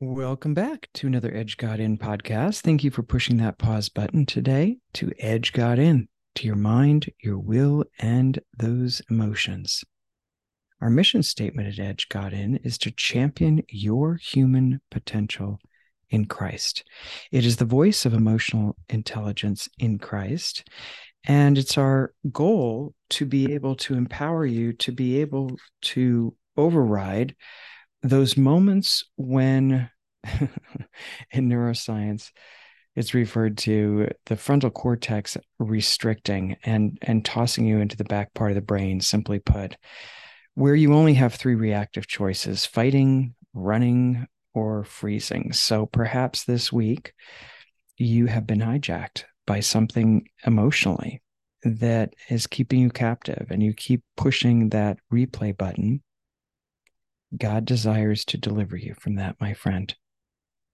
Welcome back to another Edge God In podcast. Thank you for pushing that pause button today to Edge God In, to your mind, your will, and those emotions. Our mission statement at Edge God In is to champion your human potential in Christ. It is the voice of emotional intelligence in Christ. And it's our goal to be able to empower you to be able to override those moments when in neuroscience it's referred to the frontal cortex restricting and and tossing you into the back part of the brain simply put where you only have three reactive choices fighting running or freezing. So perhaps this week you have been hijacked by something emotionally that is keeping you captive and you keep pushing that replay button God desires to deliver you from that, my friend.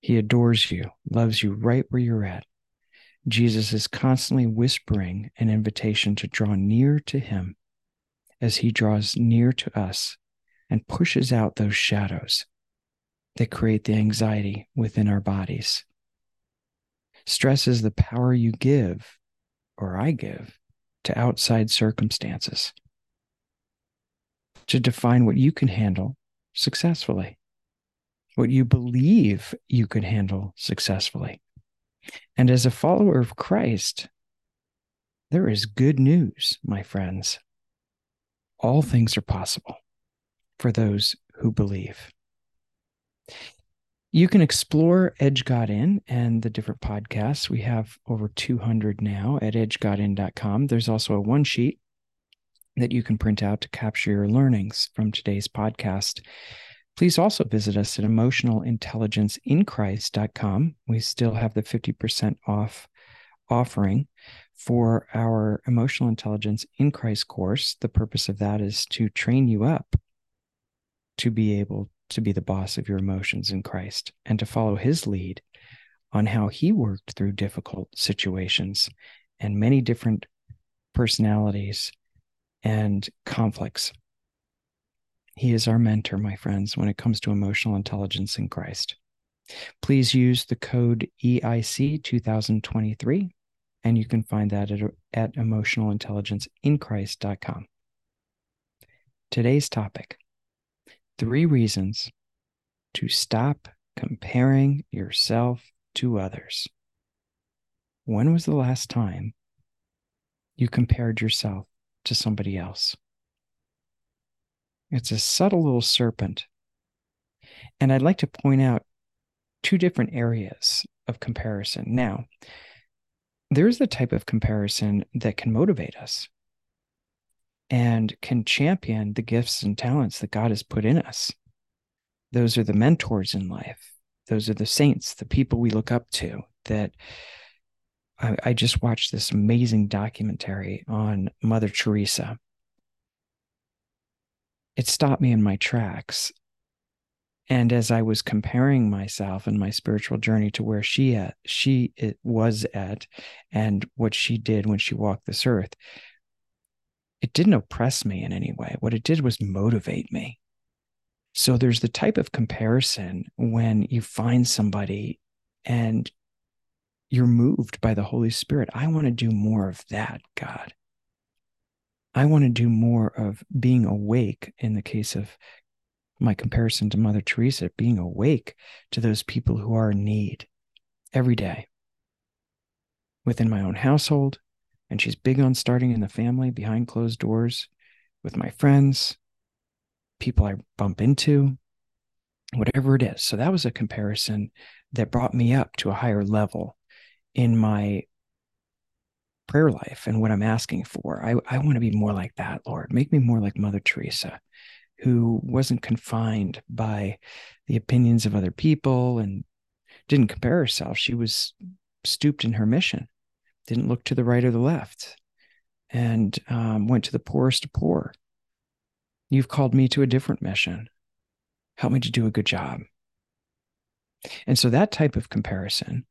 He adores you, loves you right where you're at. Jesus is constantly whispering an invitation to draw near to him as he draws near to us and pushes out those shadows that create the anxiety within our bodies. Stress is the power you give, or I give, to outside circumstances to define what you can handle successfully, what you believe you could handle successfully. And as a follower of Christ, there is good news, my friends. All things are possible for those who believe. You can explore Edge God In and the different podcasts. We have over 200 now at edgegodin.com. There's also a one sheet that you can print out to capture your learnings from today's podcast. Please also visit us at emotionalintelligenceinchrist.com. We still have the 50% off offering for our emotional intelligence in Christ course. The purpose of that is to train you up to be able to be the boss of your emotions in Christ and to follow his lead on how he worked through difficult situations and many different personalities and conflicts. He is our mentor, my friends, when it comes to emotional intelligence in Christ. Please use the code EIC 2023, and you can find that at, at emotionalintelligenceinchrist.com. Today's topic three reasons to stop comparing yourself to others. When was the last time you compared yourself to somebody else. It's a subtle little serpent. And I'd like to point out two different areas of comparison. Now, there's the type of comparison that can motivate us and can champion the gifts and talents that God has put in us. Those are the mentors in life. Those are the saints, the people we look up to that I, I just watched this amazing documentary on Mother Teresa. It stopped me in my tracks. And as I was comparing myself and my spiritual journey to where she at, she it was at, and what she did when she walked this earth, it didn't oppress me in any way. What it did was motivate me. So there's the type of comparison when you find somebody and you're moved by the Holy Spirit. I want to do more of that, God. I want to do more of being awake in the case of my comparison to Mother Teresa, being awake to those people who are in need every day within my own household. And she's big on starting in the family behind closed doors with my friends, people I bump into, whatever it is. So that was a comparison that brought me up to a higher level in my prayer life and what I'm asking for. I, I want to be more like that, Lord. Make me more like Mother Teresa, who wasn't confined by the opinions of other people and didn't compare herself. She was stooped in her mission, didn't look to the right or the left, and um, went to the poorest of poor. You've called me to a different mission. Help me to do a good job. And so that type of comparison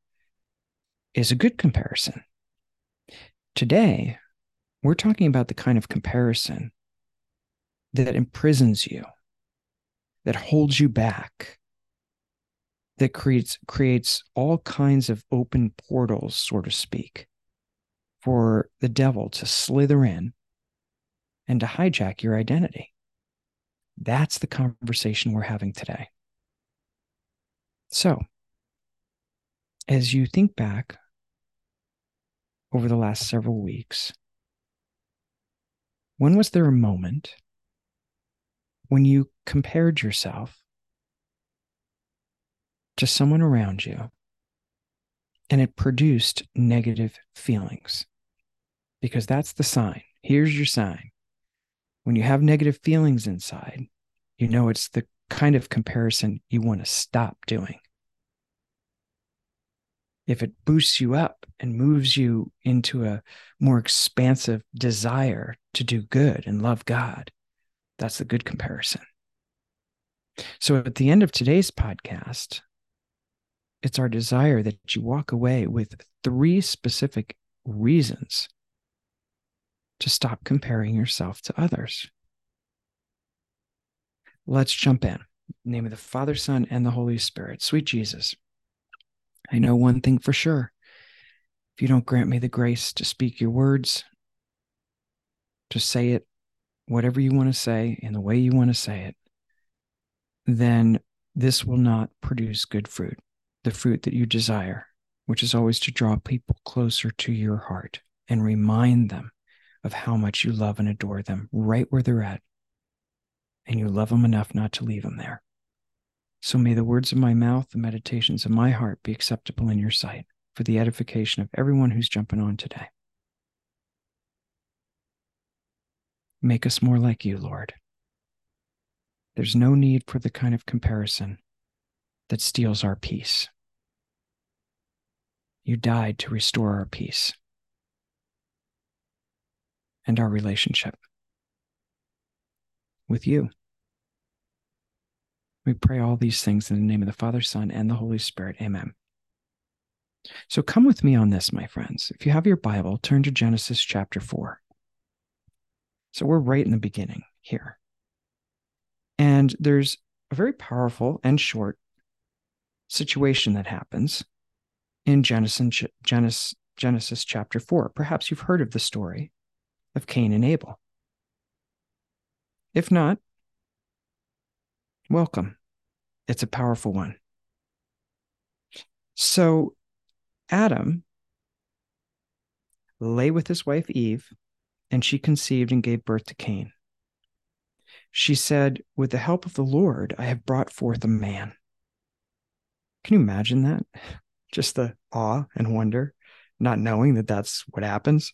is a good comparison. Today, we're talking about the kind of comparison that imprisons you, that holds you back, that creates creates all kinds of open portals, so to speak, for the devil to slither in and to hijack your identity. That's the conversation we're having today. So, as you think back over the last several weeks, when was there a moment when you compared yourself to someone around you and it produced negative feelings? Because that's the sign. Here's your sign. When you have negative feelings inside, you know it's the kind of comparison you want to stop doing if it boosts you up and moves you into a more expansive desire to do good and love God, that's a good comparison. So at the end of today's podcast, it's our desire that you walk away with three specific reasons to stop comparing yourself to others. Let's jump in. in name of the Father, Son, and the Holy Spirit. Sweet Jesus. I know one thing for sure. If you don't grant me the grace to speak your words, to say it whatever you want to say in the way you want to say it, then this will not produce good fruit, the fruit that you desire, which is always to draw people closer to your heart and remind them of how much you love and adore them right where they're at. And you love them enough not to leave them there. So may the words of my mouth, the meditations of my heart be acceptable in your sight for the edification of everyone who's jumping on today. Make us more like you, Lord. There's no need for the kind of comparison that steals our peace. You died to restore our peace and our relationship with you. We pray all these things in the name of the Father, Son, and the Holy Spirit. Amen. So come with me on this, my friends. If you have your Bible, turn to Genesis chapter 4. So we're right in the beginning here. And there's a very powerful and short situation that happens in Genesis, Genesis, Genesis chapter 4. Perhaps you've heard of the story of Cain and Abel. If not, welcome. It's a powerful one. So, Adam lay with his wife Eve, and she conceived and gave birth to Cain. She said, With the help of the Lord, I have brought forth a man. Can you imagine that? Just the awe and wonder, not knowing that that's what happens.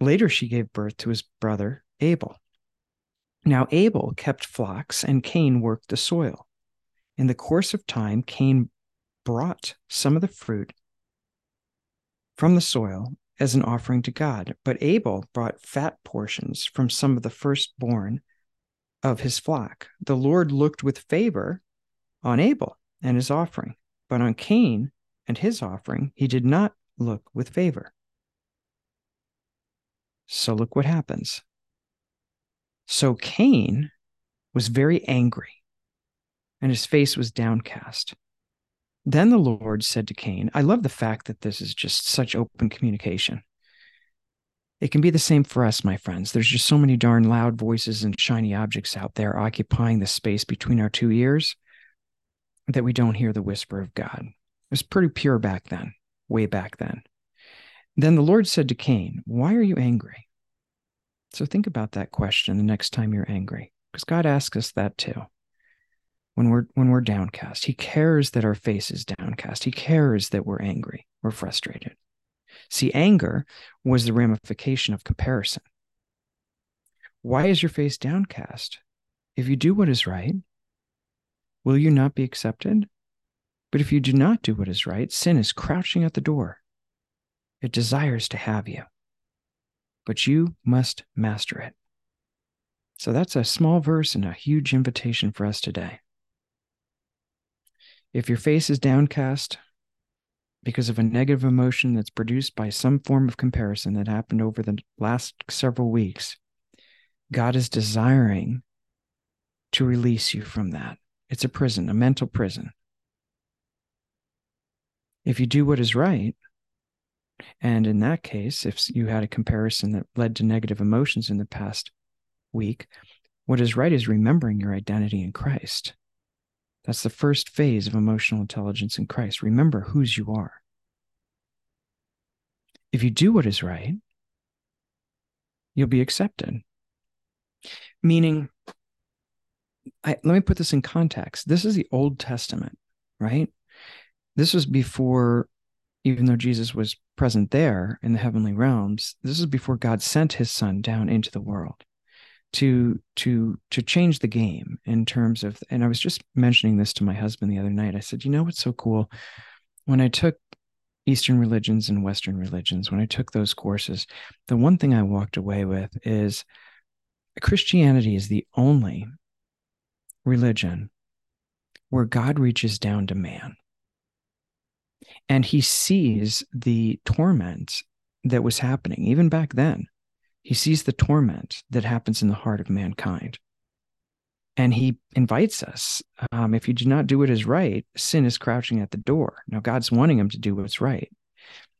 Later, she gave birth to his brother Abel. Now, Abel kept flocks, and Cain worked the soil. In the course of time, Cain brought some of the fruit from the soil as an offering to God, but Abel brought fat portions from some of the firstborn of his flock. The Lord looked with favor on Abel and his offering, but on Cain and his offering, he did not look with favor. So look what happens. So Cain was very angry, and his face was downcast. Then the Lord said to Cain, I love the fact that this is just such open communication. It can be the same for us, my friends. There's just so many darn loud voices and shiny objects out there occupying the space between our two ears that we don't hear the whisper of God. It was pretty pure back then, way back then. Then the Lord said to Cain, Why are you angry? So think about that question the next time you're angry, because God asks us that too. When we're when we're downcast, He cares that our face is downcast. He cares that we're angry, we're frustrated. See, anger was the ramification of comparison. Why is your face downcast? If you do what is right, will you not be accepted? But if you do not do what is right, sin is crouching at the door. It desires to have you but you must master it. So that's a small verse and a huge invitation for us today. If your face is downcast because of a negative emotion that's produced by some form of comparison that happened over the last several weeks, God is desiring to release you from that. It's a prison, a mental prison. If you do what is right, and in that case, if you had a comparison that led to negative emotions in the past week, what is right is remembering your identity in Christ. That's the first phase of emotional intelligence in Christ. Remember whose you are. If you do what is right, you'll be accepted. Meaning, I, let me put this in context. This is the Old Testament, right? This was before, even though Jesus was present there in the heavenly realms, this is before God sent his son down into the world to to to change the game in terms of and I was just mentioning this to my husband the other night. I said, "You know what's so cool? When I took Eastern religions and Western religions, when I took those courses, the one thing I walked away with is Christianity is the only religion where God reaches down to man and he sees the torment that was happening even back then. He sees the torment that happens in the heart of mankind. And he invites us. Um, if you do not do what is right, sin is crouching at the door. Now, God's wanting him to do what's right.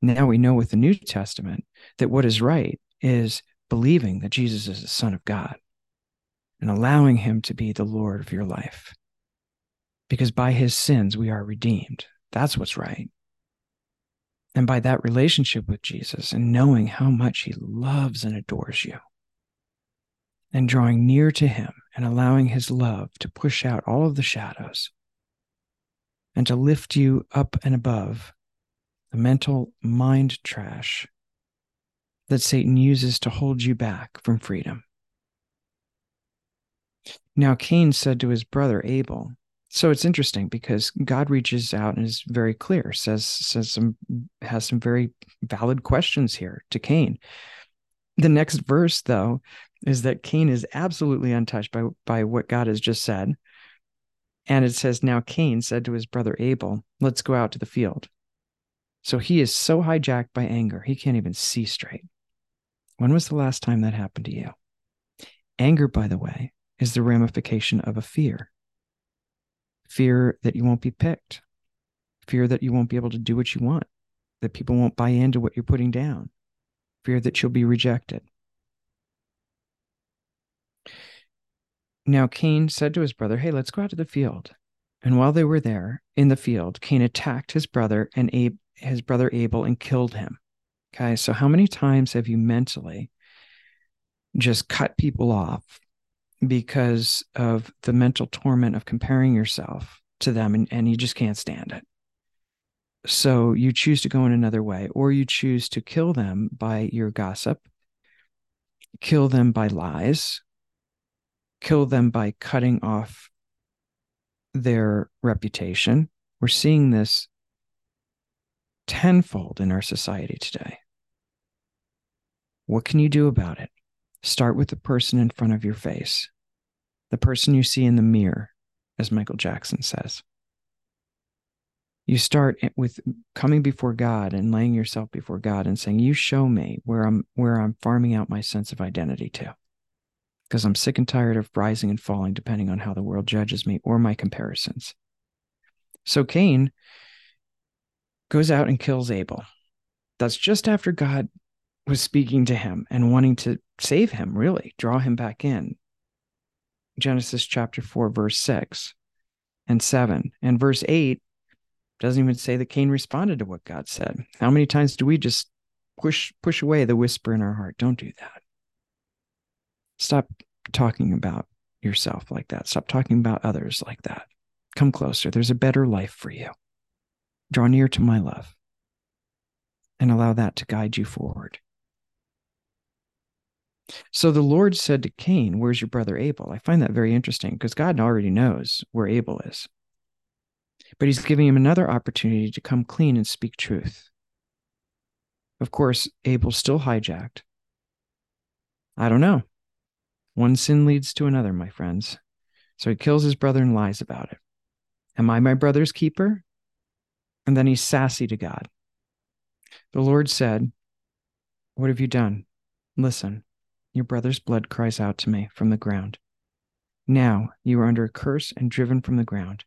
Now we know with the New Testament that what is right is believing that Jesus is the Son of God and allowing him to be the Lord of your life. Because by his sins, we are redeemed. That's what's right. And by that relationship with Jesus and knowing how much he loves and adores you, and drawing near to him and allowing his love to push out all of the shadows and to lift you up and above the mental mind trash that Satan uses to hold you back from freedom. Now, Cain said to his brother Abel, so it's interesting because God reaches out and is very clear, says says some has some very valid questions here to Cain. The next verse, though, is that Cain is absolutely untouched by by what God has just said. And it says, Now Cain said to his brother Abel, Let's go out to the field. So he is so hijacked by anger, he can't even see straight. When was the last time that happened to you? Anger, by the way, is the ramification of a fear fear that you won't be picked, fear that you won't be able to do what you want, that people won't buy into what you're putting down, fear that you'll be rejected. Now Cain said to his brother, Hey, let's go out to the field. And while they were there in the field, Cain attacked his brother and his brother Abel and killed him. Okay, so how many times have you mentally just cut people off because of the mental torment of comparing yourself to them and, and you just can't stand it. So you choose to go in another way, or you choose to kill them by your gossip, kill them by lies, kill them by cutting off their reputation. We're seeing this tenfold in our society today. What can you do about it? Start with the person in front of your face, the person you see in the mirror, as Michael Jackson says. You start with coming before God and laying yourself before God and saying, "You show me where I'm where I'm farming out my sense of identity to." Because I'm sick and tired of rising and falling depending on how the world judges me or my comparisons. So Cain goes out and kills Abel. That's just after God was speaking to him and wanting to save him, really, draw him back in. Genesis chapter 4, verse 6 and 7. And verse 8 doesn't even say that Cain responded to what God said. How many times do we just push push away the whisper in our heart? Don't do that. Stop talking about yourself like that. Stop talking about others like that. Come closer. There's a better life for you. Draw near to my love and allow that to guide you forward. So the Lord said to Cain, Where's your brother Abel? I find that very interesting because God already knows where Abel is. But he's giving him another opportunity to come clean and speak truth. Of course, Abel's still hijacked. I don't know. One sin leads to another, my friends. So he kills his brother and lies about it. Am I my brother's keeper? And then he's sassy to God. The Lord said, What have you done? Listen, your brother's blood cries out to me from the ground. Now you are under a curse and driven from the ground,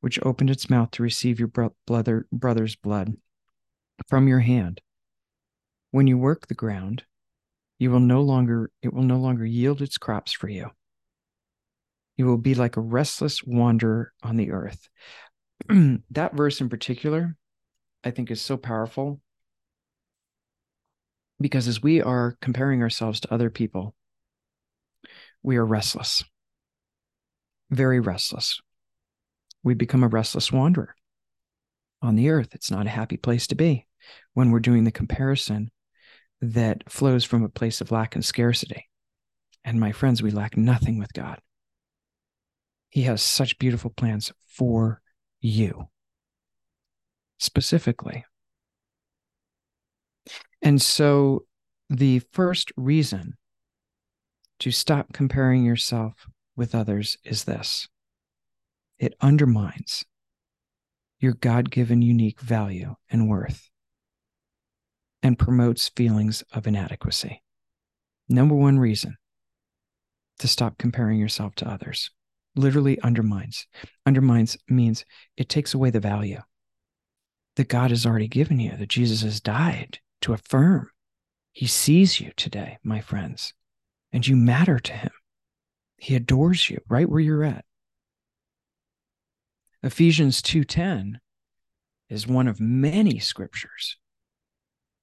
which opened its mouth to receive your brother, brother's blood from your hand. When you work the ground, you will no longer it will no longer yield its crops for you. You will be like a restless wanderer on the earth. that verse in particular, I think is so powerful because as we are comparing ourselves to other people, we are restless, very restless. We become a restless wanderer on the earth. It's not a happy place to be when we're doing the comparison that flows from a place of lack and scarcity. And my friends, we lack nothing with God. He has such beautiful plans for you specifically. And so, the first reason to stop comparing yourself with others is this it undermines your God given unique value and worth and promotes feelings of inadequacy. Number one reason to stop comparing yourself to others literally undermines. Undermines means it takes away the value that God has already given you, that Jesus has died to affirm. He sees you today, my friends, and you matter to him. He adores you right where you're at. Ephesians 2:10 is one of many scriptures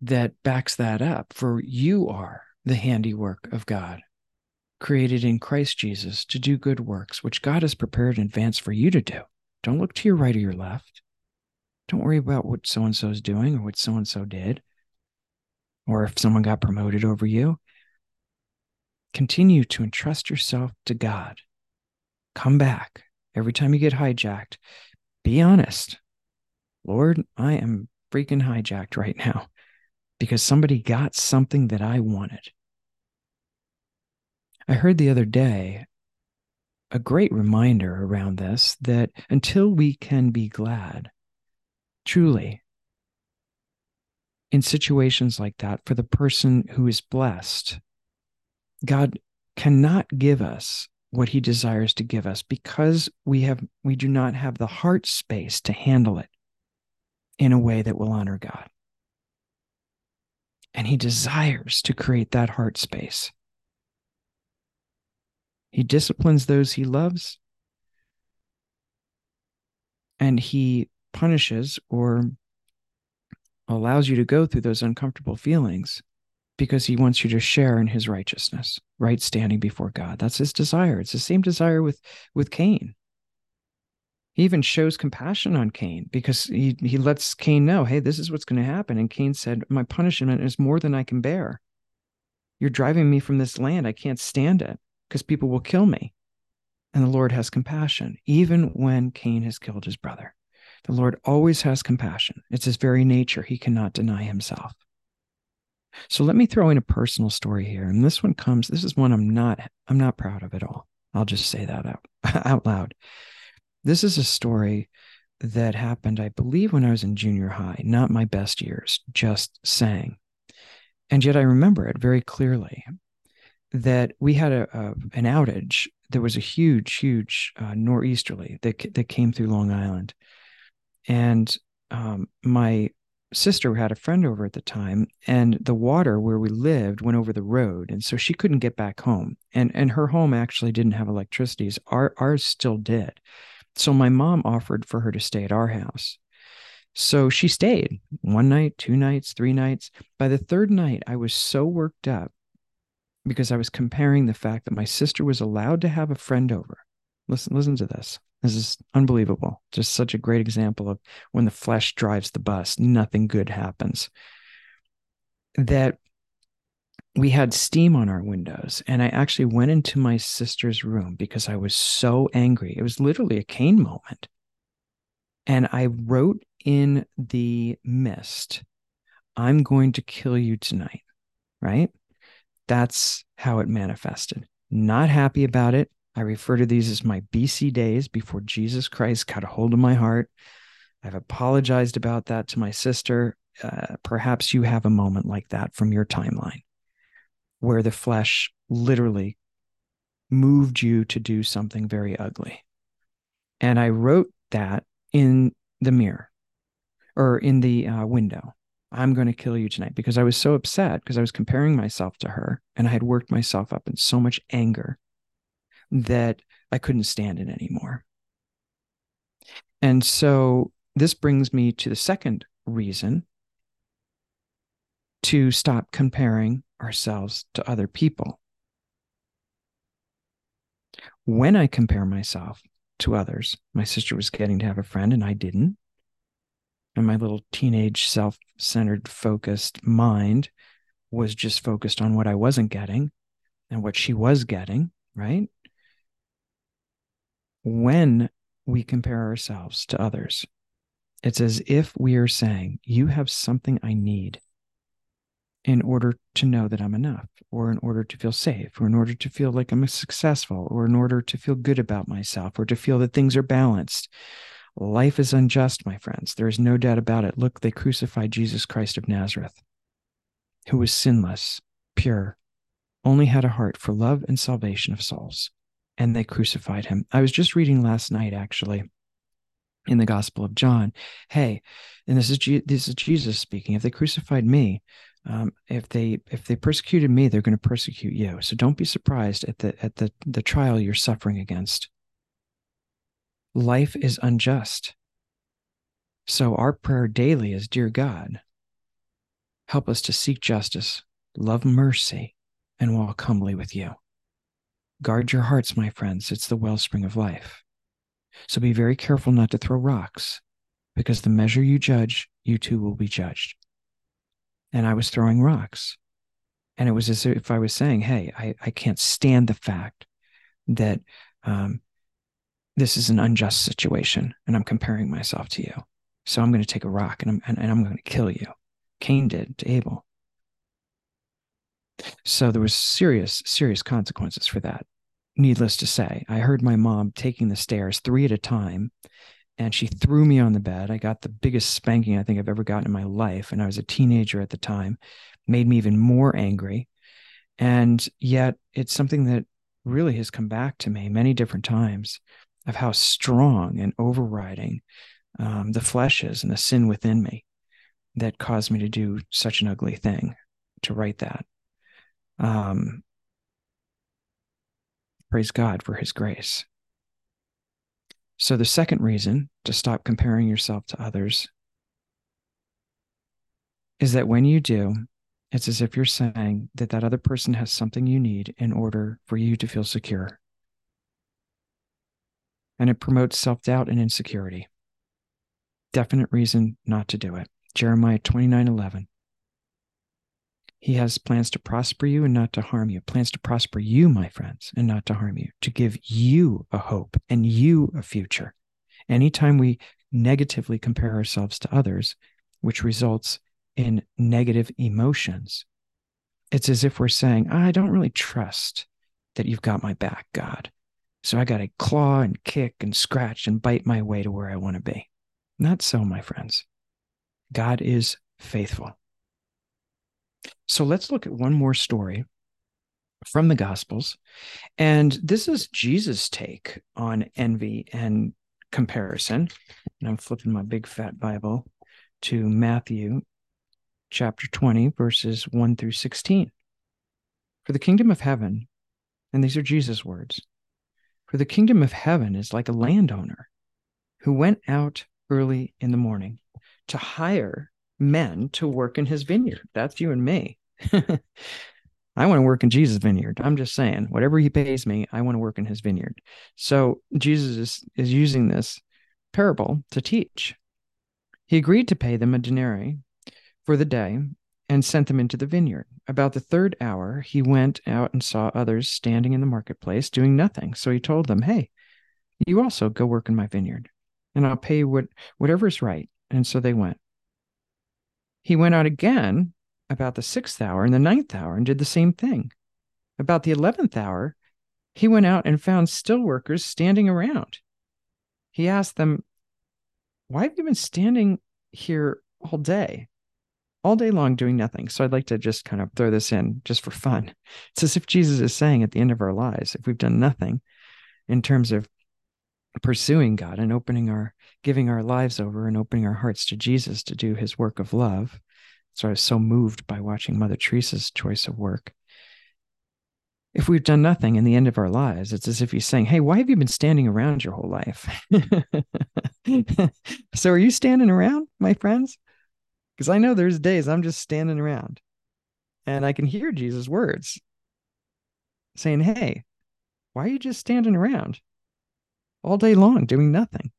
that backs that up for you are the handiwork of God created in Christ Jesus to do good works which God has prepared in advance for you to do. Don't look to your right or your left. Don't worry about what so and so is doing or what so and so did or if someone got promoted over you. Continue to entrust yourself to God. Come back every time you get hijacked. Be honest. Lord, I am freaking hijacked right now because somebody got something that I wanted. I heard the other day a great reminder around this that until we can be glad, truly, in situations like that, for the person who is blessed, God cannot give us what he desires to give us because we have we do not have the heart space to handle it in a way that will honor God. And he desires to create that heart space. He disciplines those he loves, and he punishes or allows you to go through those uncomfortable feelings because he wants you to share in his righteousness, right standing before God. That's his desire. It's the same desire with with Cain. He even shows compassion on Cain because he, he lets Cain know, hey, this is what's going to happen. And Cain said, My punishment is more than I can bear. You're driving me from this land. I can't stand it because people will kill me. And the Lord has compassion, even when Cain has killed his brother. The Lord always has compassion. It's his very nature. He cannot deny himself. So let me throw in a personal story here. And this one comes, this is one I'm not, I'm not proud of at all. I'll just say that out, out loud. This is a story that happened, I believe, when I was in junior high, not my best years, just saying. And yet I remember it very clearly that we had a, a an outage. There was a huge, huge uh, nor'easterly that that came through Long Island, and um, my sister had a friend over at the time, and the water where we lived went over the road, and so she couldn't get back home. and And her home actually didn't have electricity. Our ours still did. So my mom offered for her to stay at our house. So she stayed one night, two nights, three nights. By the third night, I was so worked up because I was comparing the fact that my sister was allowed to have a friend over. Listen, listen to this. This is unbelievable. Just such a great example of when the flesh drives the bus, nothing good happens. That we had steam on our windows, and I actually went into my sister's room because I was so angry. It was literally a Cain moment. And I wrote in the mist, I'm going to kill you tonight. Right. That's how it manifested. Not happy about it. I refer to these as my BC days before Jesus Christ got a hold of my heart. I've apologized about that to my sister. Uh, perhaps you have a moment like that from your timeline where the flesh literally moved you to do something very ugly. And I wrote that in the mirror or in the uh, window. I'm going to kill you tonight because I was so upset because I was comparing myself to her and I had worked myself up in so much anger that I couldn't stand it anymore. And so this brings me to the second reason to stop comparing ourselves to other people. When I compare myself to others, my sister was getting to have a friend and I didn't. And my little teenage self centered, focused mind was just focused on what I wasn't getting and what she was getting, right? When we compare ourselves to others, it's as if we are saying, You have something I need in order to know that I'm enough, or in order to feel safe, or in order to feel like I'm successful, or in order to feel good about myself, or to feel that things are balanced. Life is unjust, my friends. There is no doubt about it. Look, they crucified Jesus Christ of Nazareth, who was sinless, pure, only had a heart for love and salvation of souls, and they crucified him. I was just reading last night, actually, in the Gospel of John. Hey, and this is this is Jesus speaking. If they crucified me, um, if they if they persecuted me they're going to persecute you so don't be surprised at the at the the trial you're suffering against life is unjust so our prayer daily is dear god help us to seek justice love mercy and walk humbly with you guard your hearts my friends it's the wellspring of life so be very careful not to throw rocks because the measure you judge you too will be judged and I was throwing rocks. And it was as if I was saying, Hey, I, I can't stand the fact that um, this is an unjust situation and I'm comparing myself to you. So I'm going to take a rock and I'm, and, and I'm going to kill you. Cain did to Abel. So there was serious, serious consequences for that. Needless to say, I heard my mom taking the stairs three at a time and she threw me on the bed. I got the biggest spanking I think I've ever gotten in my life. And I was a teenager at the time, made me even more angry. And yet it's something that really has come back to me many different times of how strong and overriding um, the flesh is and the sin within me that caused me to do such an ugly thing to write that. Um, praise God for his grace. So, the second reason to stop comparing yourself to others is that when you do, it's as if you're saying that that other person has something you need in order for you to feel secure. And it promotes self doubt and insecurity. Definite reason not to do it. Jeremiah 29 11. He has plans to prosper you and not to harm you, plans to prosper you, my friends, and not to harm you, to give you a hope and you a future. Anytime we negatively compare ourselves to others, which results in negative emotions, it's as if we're saying, I don't really trust that you've got my back, God. So I got to claw and kick and scratch and bite my way to where I want to be. Not so, my friends. God is faithful. So let's look at one more story from the Gospels. And this is Jesus' take on envy and comparison. And I'm flipping my big fat Bible to Matthew chapter 20, verses 1 through 16. For the kingdom of heaven, and these are Jesus' words, for the kingdom of heaven is like a landowner who went out early in the morning to hire men to work in his vineyard. That's you and me. I want to work in Jesus' vineyard. I'm just saying, whatever he pays me, I want to work in his vineyard. So Jesus is, is using this parable to teach. He agreed to pay them a denarii for the day and sent them into the vineyard. About the third hour, he went out and saw others standing in the marketplace doing nothing. So he told them, Hey, you also go work in my vineyard, and I'll pay you what, whatever is right. And so they went. He went out again about the sixth hour and the ninth hour and did the same thing. About the eleventh hour, he went out and found still workers standing around. He asked them, Why have you been standing here all day? All day long doing nothing. So I'd like to just kind of throw this in just for fun. It's as if Jesus is saying at the end of our lives, if we've done nothing in terms of pursuing God and opening our, giving our lives over and opening our hearts to Jesus to do his work of love. So I was so moved by watching Mother Teresa's choice of work. If we've done nothing in the end of our lives, it's as if he's saying, Hey, why have you been standing around your whole life? so are you standing around, my friends? Because I know there's days I'm just standing around and I can hear Jesus' words saying, Hey, why are you just standing around all day long doing nothing?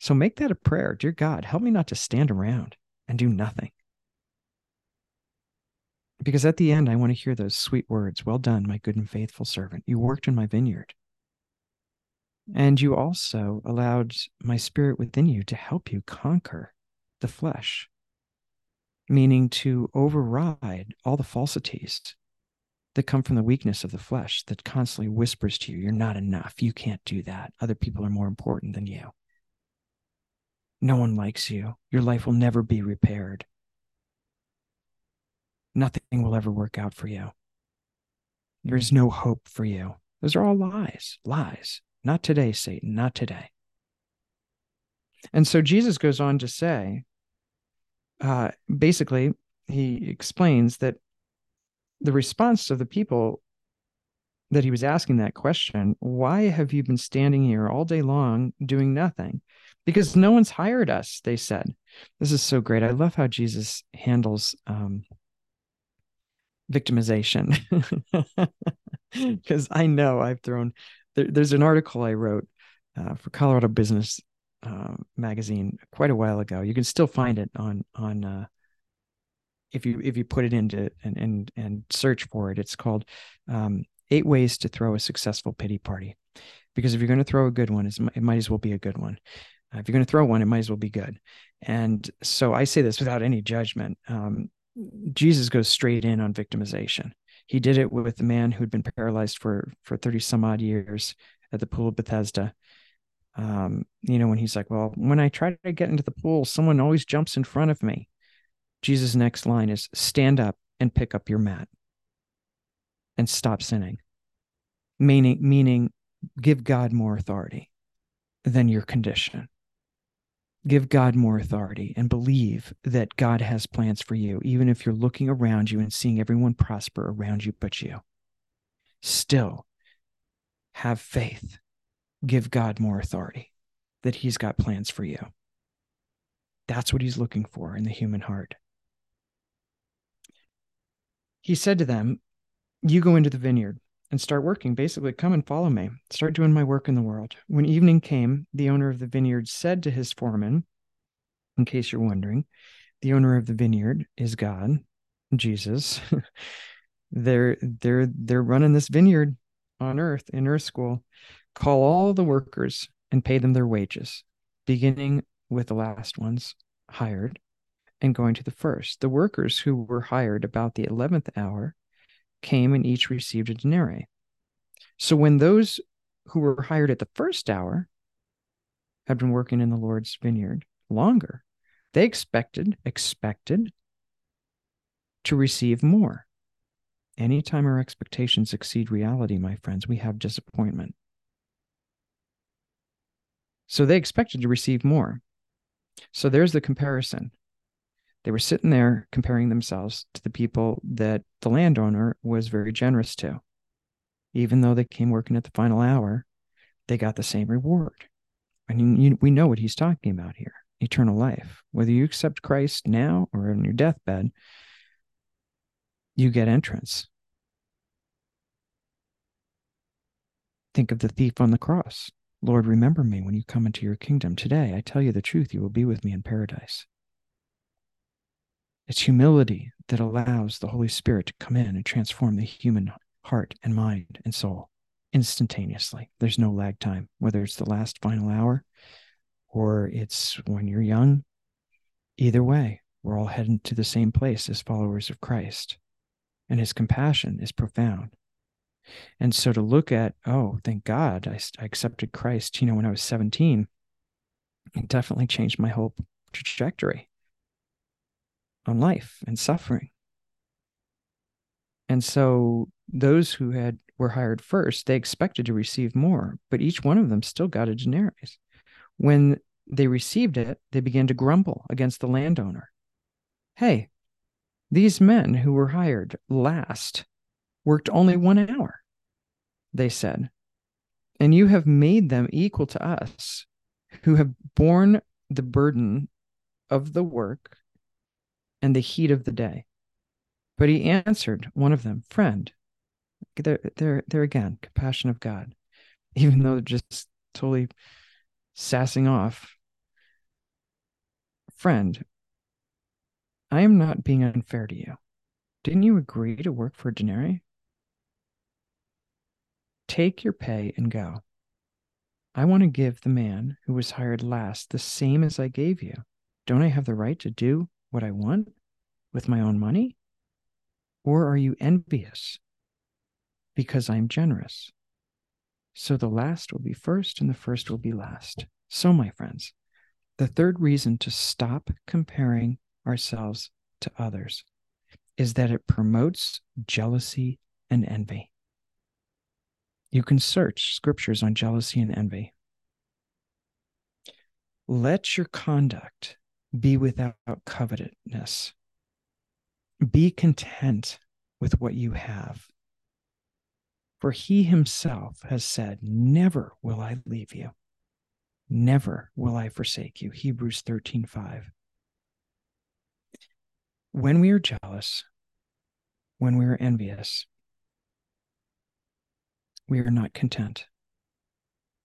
So make that a prayer. Dear God, help me not to stand around and do nothing. Because at the end, I want to hear those sweet words Well done, my good and faithful servant. You worked in my vineyard. And you also allowed my spirit within you to help you conquer the flesh, meaning to override all the falsities that come from the weakness of the flesh that constantly whispers to you, You're not enough. You can't do that. Other people are more important than you. No one likes you. Your life will never be repaired. Nothing will ever work out for you. There's no hope for you. Those are all lies, lies. Not today, Satan, not today. And so Jesus goes on to say, uh, basically, he explains that the response of the people that he was asking that question, why have you been standing here all day long doing nothing? Because no one's hired us, they said. This is so great. I love how Jesus handles um, victimization. Because I know I've thrown there, there's an article I wrote uh, for Colorado Business uh, magazine quite a while ago. You can still find it on on uh, if you if you put it into and and and search for it. It's called um, Eight Ways to Throw a Successful Pity Party. Because if you're going to throw a good one, it might as well be a good one. Uh, if you're going to throw one, it might as well be good. And so I say this without any judgment. Um, Jesus goes straight in on victimization. He did it with the man who'd been paralyzed for for 30 some odd years at the pool of Bethesda. Um, you know, when he's like, Well, when I try to get into the pool, someone always jumps in front of me. Jesus' next line is stand up and pick up your mat and stop sinning. Meaning, meaning give God more authority than your condition give God more authority and believe that God has plans for you, even if you're looking around you and seeing everyone prosper around you but you. Still, have faith. Give God more authority that He's got plans for you. That's what He's looking for in the human heart. He said to them, You go into the vineyard and start working. Basically, come and follow me. Start doing my work in the world. When evening came, the owner of the vineyard said to his foreman, in case you're wondering, the owner of the vineyard is God, Jesus. they're they're they're running this vineyard on earth in earth school. Call all the workers and pay them their wages, beginning with the last ones hired and going to the first. The workers who were hired about the 11th hour came and each received a denarii. So when those who were hired at the first hour had been working in the Lord's vineyard longer, they expected, expected to receive more. Anytime our expectations exceed reality, my friends, we have disappointment. So they expected to receive more. So there's the comparison. They were sitting there comparing themselves to the people that the landowner was very generous to. Even though they came working at the final hour, they got the same reward. I mean, you, we know what he's talking about here eternal life. Whether you accept Christ now or on your deathbed, you get entrance. Think of the thief on the cross. Lord, remember me when you come into your kingdom. Today, I tell you the truth, you will be with me in paradise. It's humility that allows the Holy Spirit to come in and transform the human heart and mind and soul instantaneously. There's no lag time, whether it's the last final hour or it's when you're young. Either way, we're all heading to the same place as followers of Christ. And his compassion is profound. And so to look at, oh, thank God I, I accepted Christ, you know, when I was 17, it definitely changed my whole trajectory on life and suffering. And so those who had were hired first, they expected to receive more, but each one of them still got a denarius. When they received it, they began to grumble against the landowner. Hey, these men who were hired last worked only one hour, they said, and you have made them equal to us who have borne the burden of the work and the heat of the day. But he answered one of them, Friend, there, there, there again, compassion of God, even though they're just totally sassing off. Friend, I am not being unfair to you. Didn't you agree to work for a denarii? Take your pay and go. I want to give the man who was hired last the same as I gave you. Don't I have the right to do what I want with my own money? Or are you envious because I'm generous? So the last will be first and the first will be last. So, my friends, the third reason to stop comparing ourselves to others is that it promotes jealousy and envy. You can search scriptures on jealousy and envy. Let your conduct be without covetousness. Be content with what you have. For he himself has said, Never will I leave you, never will I forsake you. Hebrews 13 5. When we are jealous, when we are envious, we are not content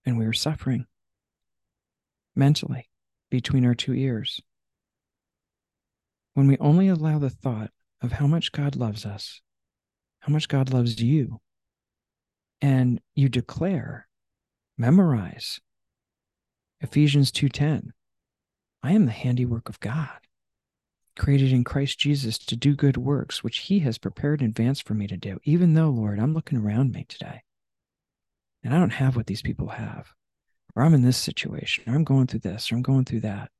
and we are suffering mentally between our two ears. When we only allow the thought of how much God loves us, how much God loves you, and you declare, memorize Ephesians 2:10, I am the handiwork of God, created in Christ Jesus to do good works which he has prepared in advance for me to do, even though, Lord, I'm looking around me today and I don't have what these people have, or I'm in this situation, or I'm going through this, or I'm going through that.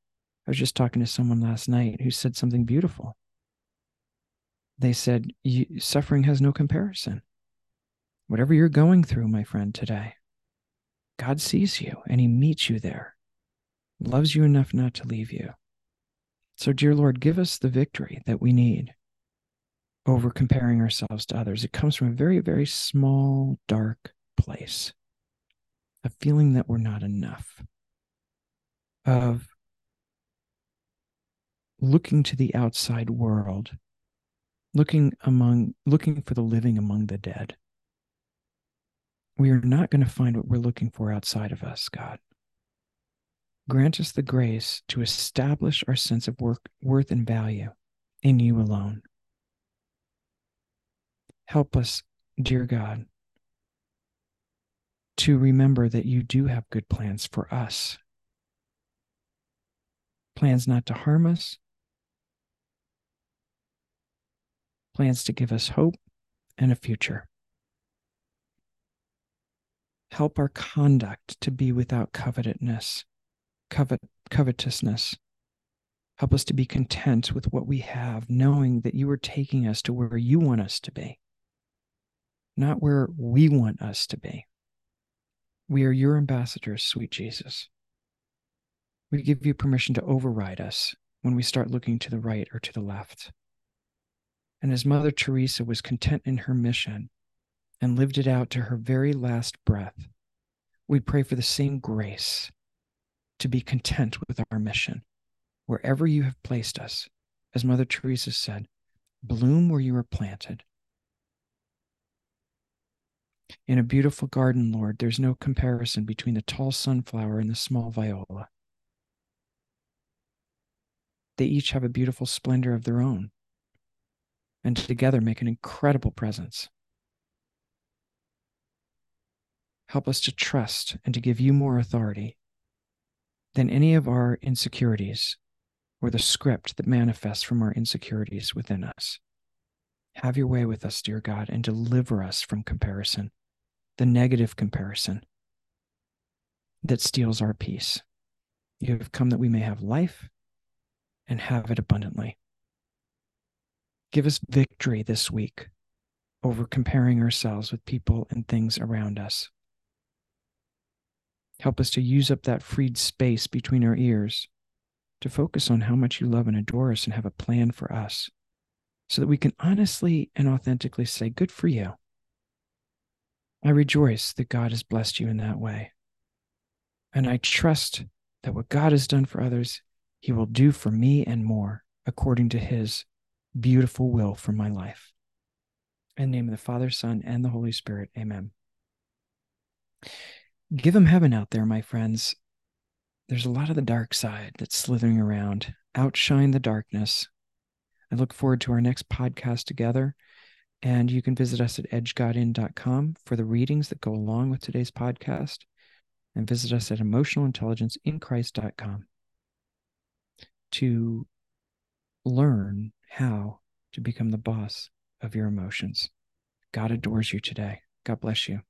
I was just talking to someone last night who said something beautiful. They said, Suffering has no comparison. Whatever you're going through, my friend, today, God sees you and He meets you there, loves you enough not to leave you. So, dear Lord, give us the victory that we need over comparing ourselves to others. It comes from a very, very small, dark place, a feeling that we're not enough, of looking to the outside world, looking among looking for the living among the dead. We are not going to find what we're looking for outside of us, God. Grant us the grace to establish our sense of work, worth and value in you alone. Help us, dear God, to remember that you do have good plans for us. Plans not to harm us, plans to give us hope and a future. Help our conduct to be without covetousness, covet, covetousness. Help us to be content with what we have, knowing that you are taking us to where you want us to be, not where we want us to be. We are your ambassadors, sweet Jesus. We give you permission to override us when we start looking to the right or to the left. And as Mother Teresa was content in her mission and lived it out to her very last breath, we pray for the same grace to be content with our mission, wherever you have placed us. As Mother Teresa said, bloom where you are planted in a beautiful garden, Lord, there's no comparison between the tall sunflower and the small viola. They each have a beautiful splendor of their own, and together make an incredible presence. Help us to trust and to give you more authority than any of our insecurities or the script that manifests from our insecurities within us. Have your way with us, dear God, and deliver us from comparison the negative comparison that steals our peace. You have come that we may have life and have it abundantly. Give us victory this week over comparing ourselves with people and things around us. Help us to use up that freed space between our ears to focus on how much you love and adore us and have a plan for us so that we can honestly and authentically say, Good for you. I rejoice that God has blessed you in that way. And I trust that what God has done for others, He will do for me and more according to His beautiful will for my life. In the name of the Father, Son, and the Holy Spirit, amen. Give them heaven out there, my friends. There's a lot of the dark side that's slithering around. Outshine the darkness. I look forward to our next podcast together. And you can visit us at edgegodin.com for the readings that go along with today's podcast. And visit us at emotionalintelligenceinchrist.com to learn how to become the boss of your emotions. God adores you today. God bless you.